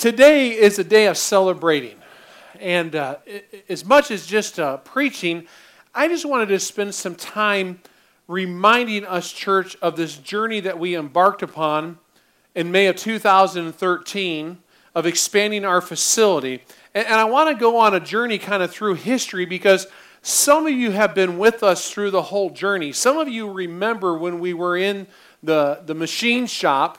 Today is a day of celebrating. And uh, as much as just uh, preaching, I just wanted to spend some time reminding us, church, of this journey that we embarked upon in May of 2013 of expanding our facility. And, and I want to go on a journey kind of through history because some of you have been with us through the whole journey. Some of you remember when we were in the, the machine shop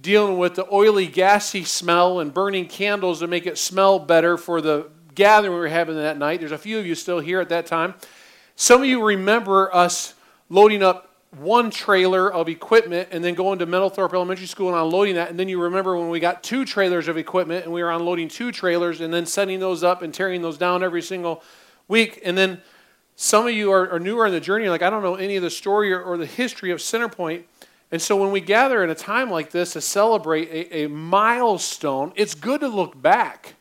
dealing with the oily, gassy smell and burning candles to make it smell better for the gathering we were having that night. There's a few of you still here at that time. Some of you remember us loading up one trailer of equipment and then going to Meadowthorpe Elementary School and unloading that. And then you remember when we got two trailers of equipment and we were unloading two trailers and then setting those up and tearing those down every single week. And then some of you are, are newer in the journey, like I don't know any of the story or, or the history of Centerpoint. And so when we gather in a time like this to celebrate a, a milestone, it's good to look back.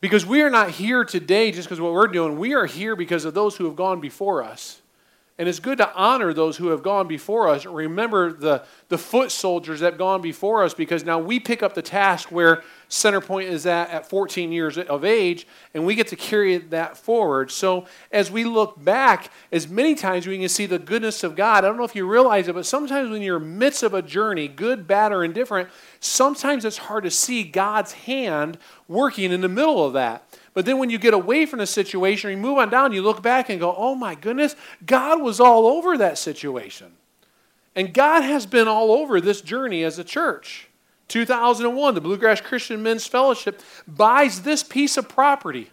Because we are not here today just because what we're doing. We are here because of those who have gone before us. And it's good to honor those who have gone before us. Remember the, the foot soldiers that have gone before us because now we pick up the task where Centerpoint is at at 14 years of age, and we get to carry that forward. So as we look back, as many times we can see the goodness of God. I don't know if you realize it, but sometimes when you're in midst of a journey, good, bad, or indifferent, sometimes it's hard to see God's hand working in the middle of that. But then when you get away from the situation, you move on down, you look back and go, oh my goodness, God was all over that situation. And God has been all over this journey as a church. 2001, the Bluegrass Christian Men's Fellowship buys this piece of property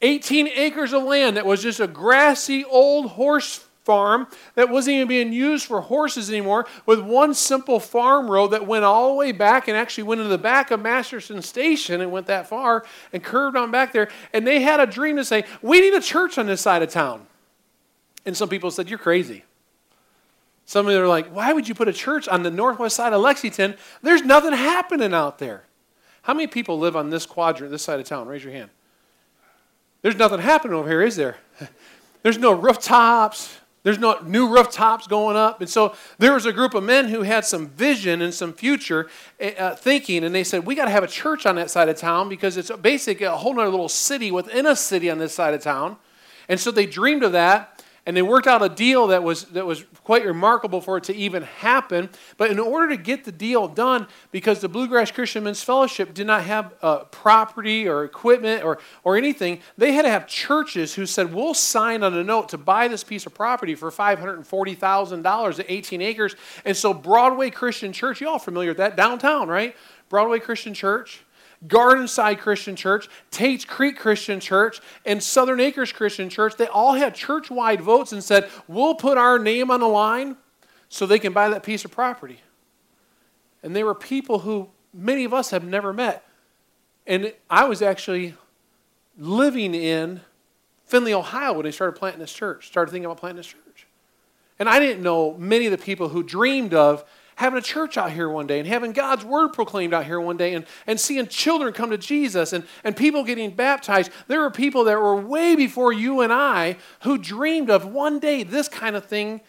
18 acres of land that was just a grassy old horse farm that wasn't even being used for horses anymore, with one simple farm road that went all the way back and actually went into the back of Masterson Station and went that far and curved on back there. And they had a dream to say, We need a church on this side of town. And some people said, You're crazy. Some of them are like, Why would you put a church on the northwest side of Lexington? There's nothing happening out there. How many people live on this quadrant, this side of town? Raise your hand. There's nothing happening over here, is there? There's no rooftops. There's no new rooftops going up. And so there was a group of men who had some vision and some future eh, uh, thinking, and they said, We got to have a church on that side of town because it's basically a whole other little city within a city on this side of town. And so they dreamed of that and they worked out a deal that was, that was quite remarkable for it to even happen. But in order to get the deal done, because the Bluegrass Christian Men's Fellowship did not have uh, property or equipment or, or anything, they had to have churches who said, We'll sign on a note to buy this piece of property for $540,000 at 18 acres. And so, Broadway Christian Church, you all familiar with that? Downtown, right? Broadway Christian Church Gardenside Christian Church, Tate's Creek Christian Church, and Southern Acres Christian Church, they all had church wide votes and said, We'll put our name on the line so they can buy that piece of property. And they were people who many of us have never met. And I was actually living in Findlay, Ohio when they started planting this church, started thinking about planting this church. And I didn't know many of the people who dreamed of having a church out here one day and having God's word proclaimed out here one day and, and seeing children come to Jesus and, and people getting baptized. There were people that were way before you and I who dreamed of one day this kind of thing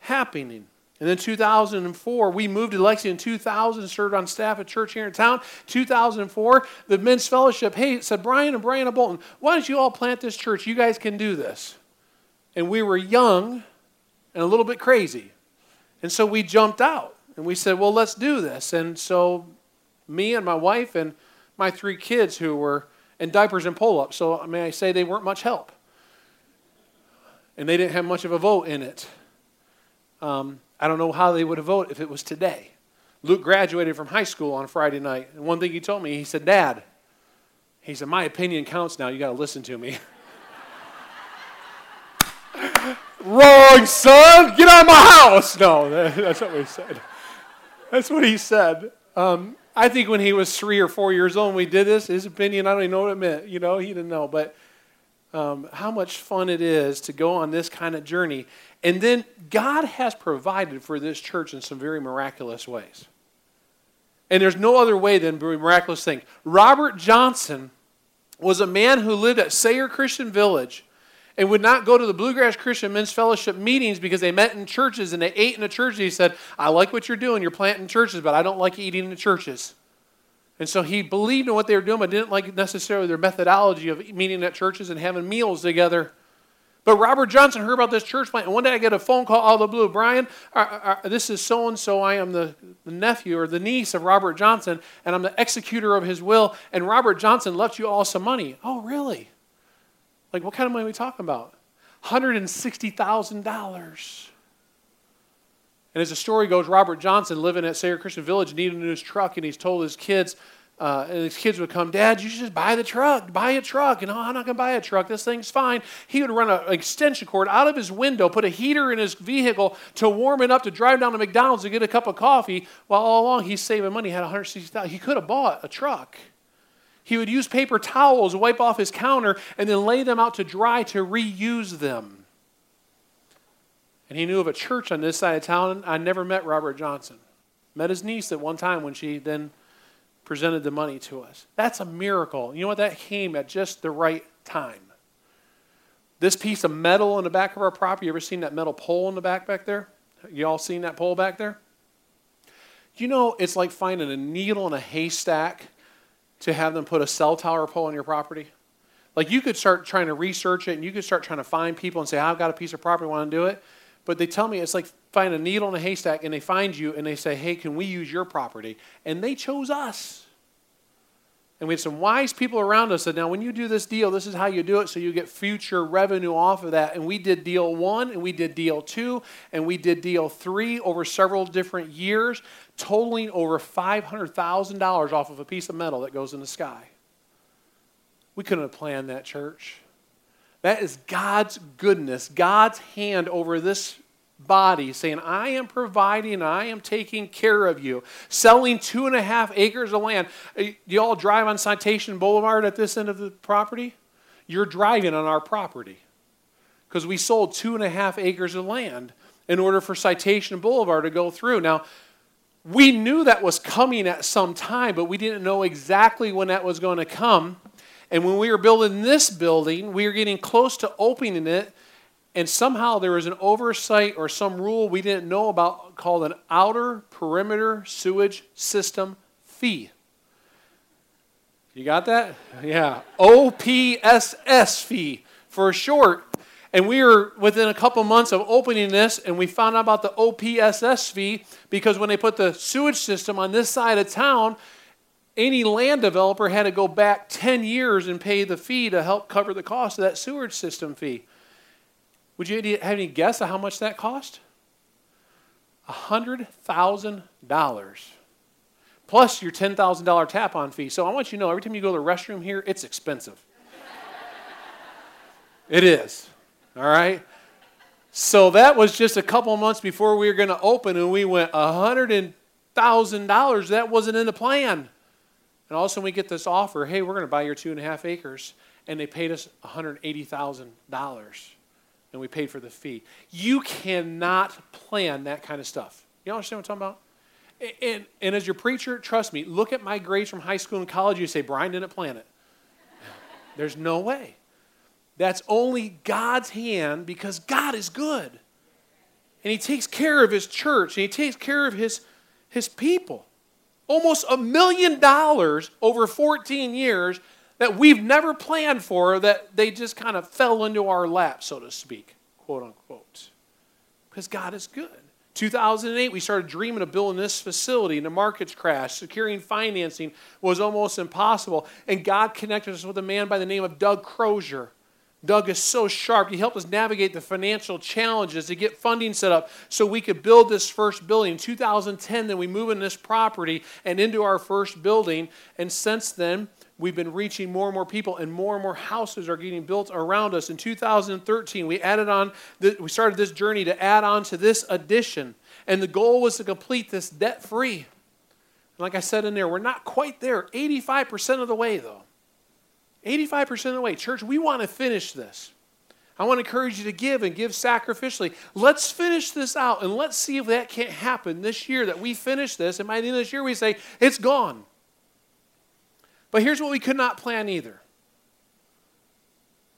happening. And then 2004, we moved to Lexington. 2000, served on staff at church here in town. 2004, the men's fellowship, hey, said Brian and Brian Bolton, why don't you all plant this church? You guys can do this. And we were young and a little bit crazy. And so we jumped out. And we said, well, let's do this. And so me and my wife and my three kids who were in diapers and pull ups, so may I say they weren't much help. And they didn't have much of a vote in it. Um, I don't know how they would have voted if it was today. Luke graduated from high school on Friday night. And one thing he told me, he said, Dad, he said, my opinion counts now. You got to listen to me. Wrong, son. Get out of my house. No, that's what we said. That's what he said. Um, I think when he was three or four years old and we did this, his opinion, I don't even know what it meant. You know, he didn't know. But um, how much fun it is to go on this kind of journey. And then God has provided for this church in some very miraculous ways. And there's no other way than miraculous thing. Robert Johnson was a man who lived at Sayre Christian Village and would not go to the Bluegrass Christian Men's Fellowship meetings because they met in churches and they ate in the churches. He said, I like what you're doing. You're planting churches, but I don't like eating in the churches. And so he believed in what they were doing, but didn't like necessarily their methodology of meeting at churches and having meals together. But Robert Johnson heard about this church plant, and one day I get a phone call out of the blue. Brian, uh, uh, this is so and so. I am the, the nephew or the niece of Robert Johnson, and I'm the executor of his will. And Robert Johnson left you all some money. Oh, really? Like, what kind of money are we talking about? $160,000. And as the story goes, Robert Johnson, living at Sayre Christian Village, needed a new truck, and he's told his kids, uh, and his kids would come, Dad, you should just buy the truck, buy a truck. And oh, I'm not going to buy a truck. This thing's fine. He would run an extension cord out of his window, put a heater in his vehicle to warm it up to drive down to McDonald's to get a cup of coffee. While all along he's saving money. Had 160000 He could have bought a truck. He would use paper towels, wipe off his counter, and then lay them out to dry to reuse them. And he knew of a church on this side of town. I never met Robert Johnson. Met his niece at one time when she then presented the money to us. That's a miracle. You know what? That came at just the right time. This piece of metal in the back of our property, you ever seen that metal pole in the back back there? You all seen that pole back there? You know, it's like finding a needle in a haystack to have them put a cell tower pole on your property. Like you could start trying to research it and you could start trying to find people and say, I've got a piece of property, want to do it. But they tell me it's like find a needle in a haystack and they find you and they say, hey, can we use your property? And they chose us. And we had some wise people around us that now, when you do this deal, this is how you do it so you get future revenue off of that. And we did deal one, and we did deal two, and we did deal three over several different years, totaling over $500,000 off of a piece of metal that goes in the sky. We couldn't have planned that, church. That is God's goodness, God's hand over this body saying, I am providing, I am taking care of you. Selling two and a half acres of land. Uh, you all drive on Citation Boulevard at this end of the property? You're driving on our property because we sold two and a half acres of land in order for Citation Boulevard to go through. Now, we knew that was coming at some time, but we didn't know exactly when that was going to come. And when we were building this building, we were getting close to opening it, and somehow there was an oversight or some rule we didn't know about called an outer perimeter sewage system fee. You got that? Yeah. OPSS fee for short. And we were within a couple months of opening this, and we found out about the OPSS fee because when they put the sewage system on this side of town, any land developer had to go back 10 years and pay the fee to help cover the cost of that sewage system fee. Would you have any guess of how much that cost? $100,000 plus your $10,000 tap on fee. So I want you to know every time you go to the restroom here, it's expensive. it is. All right? So that was just a couple months before we were going to open, and we went $100,000. That wasn't in the plan. And all of a sudden we get this offer hey, we're going to buy your two and a half acres. And they paid us $180,000 and we paid for the fee. You cannot plan that kind of stuff. You understand what I'm talking about? And, and as your preacher, trust me, look at my grades from high school and college. You say, Brian didn't plan it. There's no way. That's only God's hand because God is good. And He takes care of His church and He takes care of His, his people. Almost a million dollars over 14 years that we've never planned for that they just kind of fell into our lap, so to speak, quote unquote. Because God is good. 2008, we started dreaming of building this facility, and the markets crashed. Securing financing was almost impossible. And God connected us with a man by the name of Doug Crozier. Doug is so sharp. He helped us navigate the financial challenges to get funding set up so we could build this first building. In 2010, then we moved in this property and into our first building. And since then, we've been reaching more and more people, and more and more houses are getting built around us. In 2013, we added on, the, we started this journey to add on to this addition, and the goal was to complete this debt free. Like I said in there, we're not quite there. 85% of the way, though. 85% of the way. Church, we want to finish this. I want to encourage you to give and give sacrificially. Let's finish this out and let's see if that can't happen this year that we finish this. And by the end of this year, we say, it's gone. But here's what we could not plan either.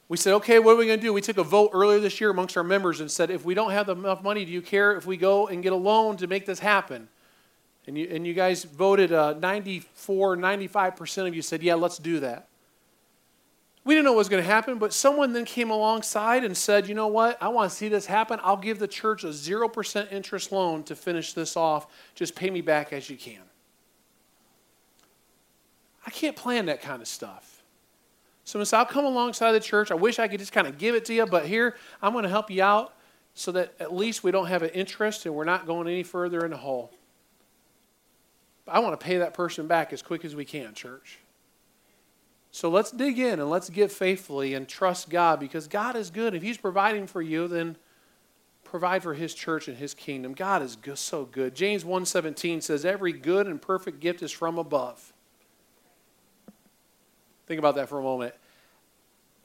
We said, okay, what are we going to do? We took a vote earlier this year amongst our members and said, if we don't have enough money, do you care if we go and get a loan to make this happen? And you, and you guys voted uh, 94, 95% of you said, yeah, let's do that. We didn't know what was going to happen, but someone then came alongside and said, you know what? I want to see this happen. I'll give the church a 0% interest loan to finish this off. Just pay me back as you can. I can't plan that kind of stuff. Someone said, I'll come alongside the church. I wish I could just kind of give it to you, but here, I'm going to help you out so that at least we don't have an interest and we're not going any further in the hole. I want to pay that person back as quick as we can, church. So let's dig in and let's give faithfully and trust God because God is good. If He's providing for you, then provide for His church and His kingdom. God is good, so good. James 1.17 says, Every good and perfect gift is from above. Think about that for a moment.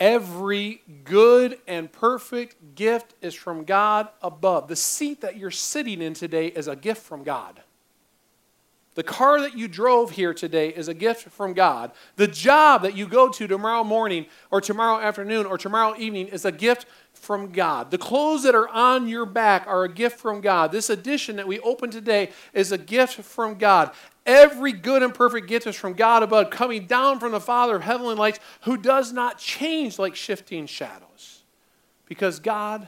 Every good and perfect gift is from God above. The seat that you're sitting in today is a gift from God. The car that you drove here today is a gift from God. The job that you go to tomorrow morning or tomorrow afternoon or tomorrow evening is a gift from God. The clothes that are on your back are a gift from God. This edition that we open today is a gift from God. Every good and perfect gift is from God above, coming down from the Father of heavenly lights, who does not change like shifting shadows. Because God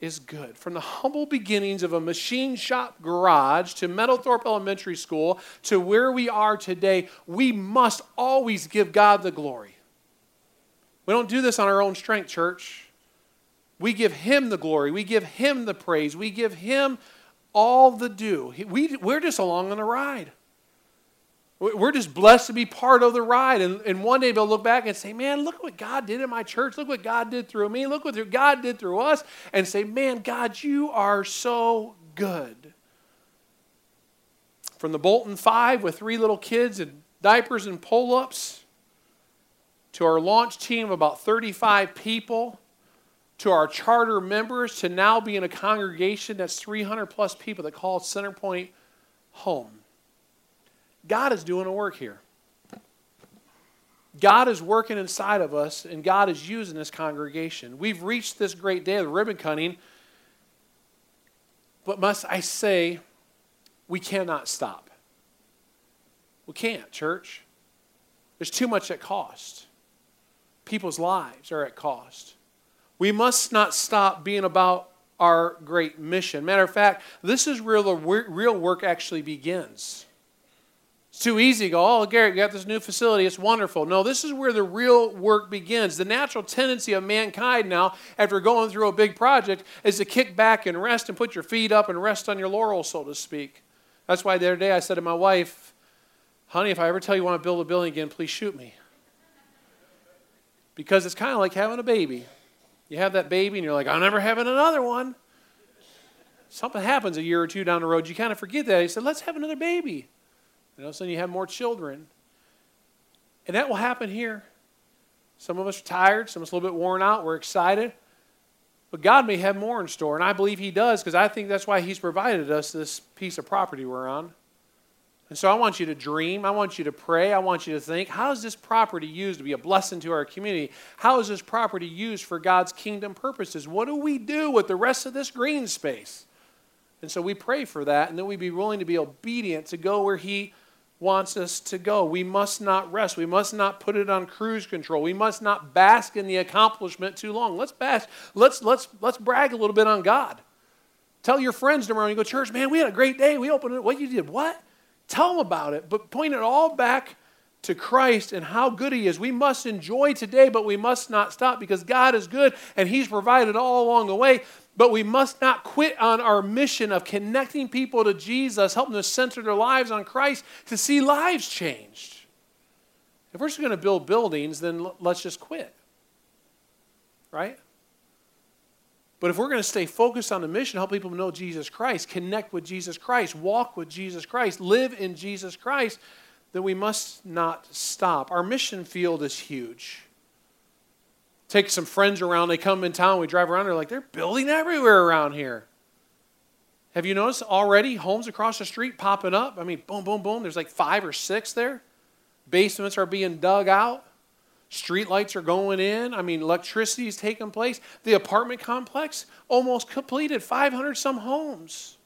is good. From the humble beginnings of a machine shop garage to Meadowthorpe Elementary School to where we are today, we must always give God the glory. We don't do this on our own strength, church. We give Him the glory. We give Him the praise. We give Him all the due. We, we're just along on the ride. We're just blessed to be part of the ride. And, and one day they'll look back and say, Man, look what God did in my church. Look what God did through me. Look what God did through us. And say, Man, God, you are so good. From the Bolton Five with three little kids and diapers and pull ups to our launch team of about 35 people to our charter members to now being a congregation that's 300 plus people that call Centerpoint home. God is doing a work here. God is working inside of us, and God is using this congregation. We've reached this great day of the ribbon cutting, but must I say, we cannot stop. We can't, church. There's too much at cost. People's lives are at cost. We must not stop being about our great mission. Matter of fact, this is where the real work actually begins. It's too easy to go, oh, Garrett, you got this new facility. It's wonderful. No, this is where the real work begins. The natural tendency of mankind now, after going through a big project, is to kick back and rest and put your feet up and rest on your laurels, so to speak. That's why the other day I said to my wife, honey, if I ever tell you, you want to build a building again, please shoot me. Because it's kind of like having a baby. You have that baby and you're like, I'm never having another one. Something happens a year or two down the road, you kind of forget that. He said, let's have another baby. And all of a sudden you have more children. And that will happen here. Some of us are tired, some of us a little bit worn out, we're excited. But God may have more in store, and I believe He does because I think that's why He's provided us this piece of property we're on. And so I want you to dream. I want you to pray. I want you to think how is this property used to be a blessing to our community? How is this property used for God's kingdom purposes? What do we do with the rest of this green space? And so we pray for that, and then we be willing to be obedient to go where He wants us to go. We must not rest. We must not put it on cruise control. We must not bask in the accomplishment too long. Let's bask. Let's let's let's brag a little bit on God. Tell your friends tomorrow you go, church, man, we had a great day. We opened it. What you did? What? Tell them about it. But point it all back to Christ and how good He is. We must enjoy today, but we must not stop because God is good and He's provided all along the way. But we must not quit on our mission of connecting people to Jesus, helping them center their lives on Christ to see lives changed. If we're just going to build buildings, then let's just quit. Right? But if we're going to stay focused on the mission, help people know Jesus Christ, connect with Jesus Christ, walk with Jesus Christ, live in Jesus Christ, then we must not stop. Our mission field is huge take some friends around. They come in town. We drive around. They're like, they're building everywhere around here. Have you noticed already homes across the street popping up? I mean, boom, boom, boom. There's like five or six there. Basements are being dug out. Street lights are going in. I mean, electricity is taking place. The apartment complex almost completed 500 some homes.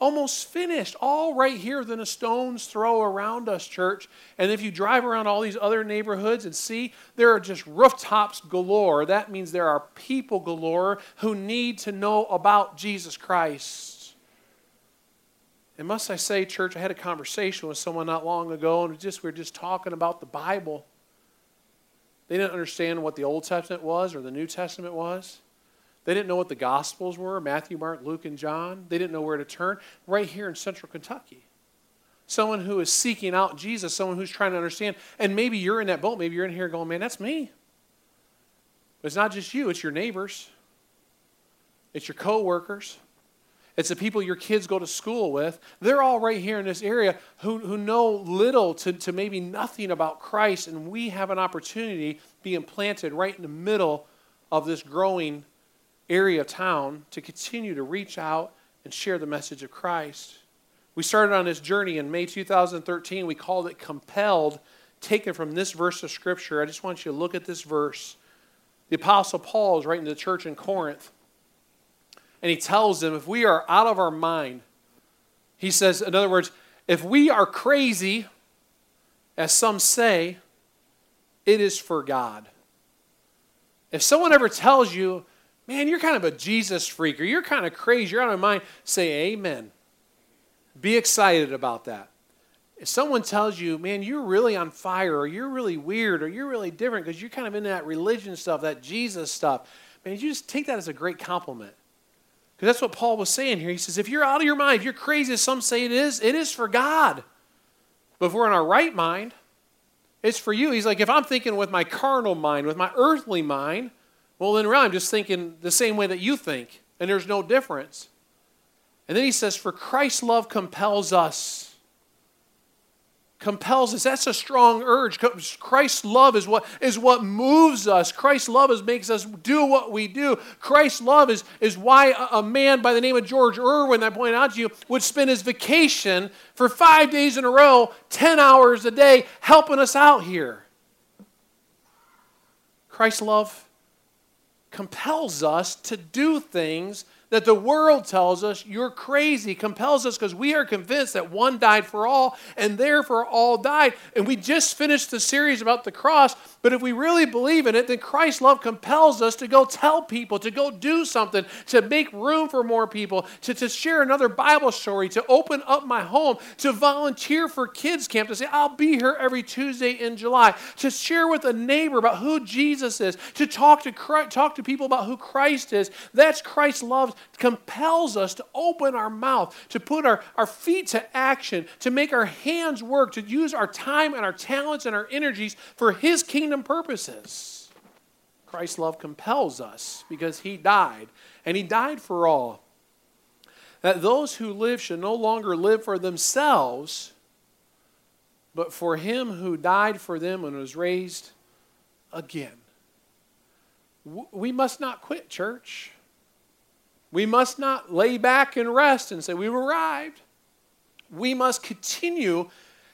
Almost finished, all right here than a stone's throw around us, church. And if you drive around all these other neighborhoods and see, there are just rooftops galore. That means there are people galore who need to know about Jesus Christ. And must I say, church, I had a conversation with someone not long ago, and just we were just talking about the Bible. They didn't understand what the Old Testament was or the New Testament was. They didn't know what the Gospels were Matthew, Mark, Luke, and John. They didn't know where to turn. Right here in central Kentucky. Someone who is seeking out Jesus, someone who's trying to understand. And maybe you're in that boat. Maybe you're in here going, man, that's me. But it's not just you, it's your neighbors, it's your coworkers. It's the people your kids go to school with. They're all right here in this area who, who know little to, to maybe nothing about Christ, and we have an opportunity being planted right in the middle of this growing area of town to continue to reach out and share the message of Christ. We started on this journey in May 2013. We called it Compelled, taken from this verse of Scripture. I just want you to look at this verse. The Apostle Paul is writing to the church in Corinth, and he tells them if we are out of our mind, he says, in other words, if we are crazy, as some say, it is for God. If someone ever tells you, man, you're kind of a Jesus freak or you're kind of crazy, you're out of mind, say amen. Be excited about that. If someone tells you, man, you're really on fire or you're really weird or you're really different because you're kind of in that religion stuff, that Jesus stuff, man, you just take that as a great compliment. Because that's what Paul was saying here. He says, if you're out of your mind, if you're crazy, as some say it is, it is for God. But if we're in our right mind, it's for you. He's like, if I'm thinking with my carnal mind, with my earthly mind, well, then really, I'm just thinking the same way that you think, and there's no difference. And then he says, For Christ's love compels us. Compels us. That's a strong urge. Christ's love is what, is what moves us. Christ's love is, makes us do what we do. Christ's love is, is why a, a man by the name of George Irwin, I pointed out to you, would spend his vacation for five days in a row, 10 hours a day, helping us out here. Christ's love compels us to do things that the world tells us you're crazy, compels us because we are convinced that one died for all and therefore all died. And we just finished the series about the cross, but if we really believe in it, then Christ's love compels us to go tell people, to go do something, to make room for more people, to, to share another Bible story, to open up my home, to volunteer for kids' camp, to say, I'll be here every Tuesday in July, to share with a neighbor about who Jesus is, to talk to, Christ, talk to people about who Christ is. That's Christ's love compels us to open our mouth, to put our, our feet to action, to make our hands work, to use our time and our talents and our energies for His kingdom purposes. Christ's love compels us because He died, and He died for all. That those who live should no longer live for themselves, but for Him who died for them and was raised again. We must not quit, church. We must not lay back and rest and say, We've arrived. We must continue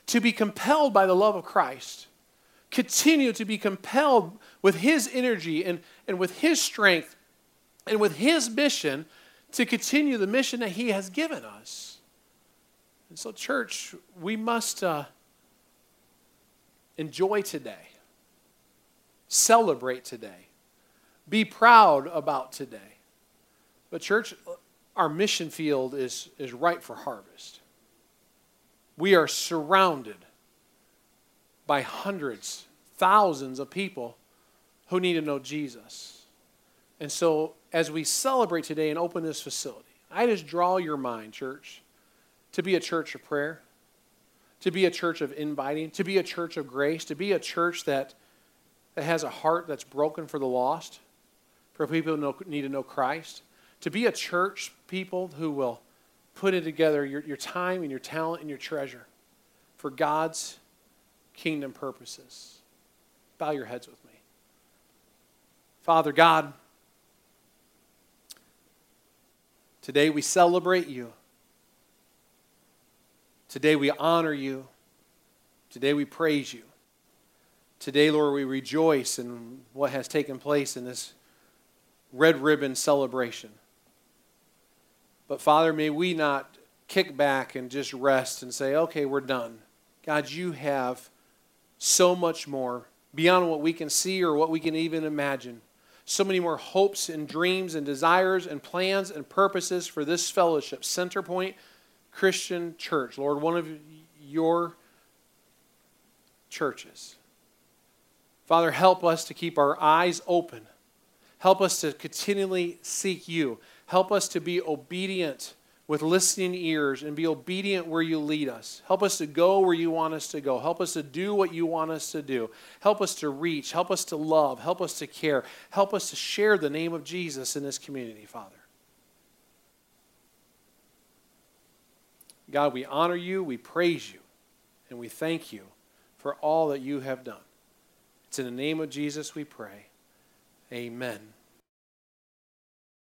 to be compelled by the love of Christ, continue to be compelled with His energy and, and with His strength and with His mission to continue the mission that He has given us. And so, church, we must uh, enjoy today, celebrate today, be proud about today. But, church, our mission field is, is ripe for harvest. We are surrounded by hundreds, thousands of people who need to know Jesus. And so, as we celebrate today and open this facility, I just draw your mind, church, to be a church of prayer, to be a church of inviting, to be a church of grace, to be a church that, that has a heart that's broken for the lost, for people who need to know Christ to be a church people who will put it together your, your time and your talent and your treasure for God's kingdom purposes. Bow your heads with me. Father God, today we celebrate you. Today we honor you. Today we praise you. Today, Lord, we rejoice in what has taken place in this red ribbon celebration. But Father, may we not kick back and just rest and say, okay, we're done. God, you have so much more beyond what we can see or what we can even imagine. So many more hopes and dreams and desires and plans and purposes for this fellowship, Centerpoint Christian Church. Lord, one of your churches. Father, help us to keep our eyes open. Help us to continually seek you. Help us to be obedient with listening ears and be obedient where you lead us. Help us to go where you want us to go. Help us to do what you want us to do. Help us to reach. Help us to love. Help us to care. Help us to share the name of Jesus in this community, Father. God, we honor you, we praise you, and we thank you for all that you have done. It's in the name of Jesus we pray. Amen.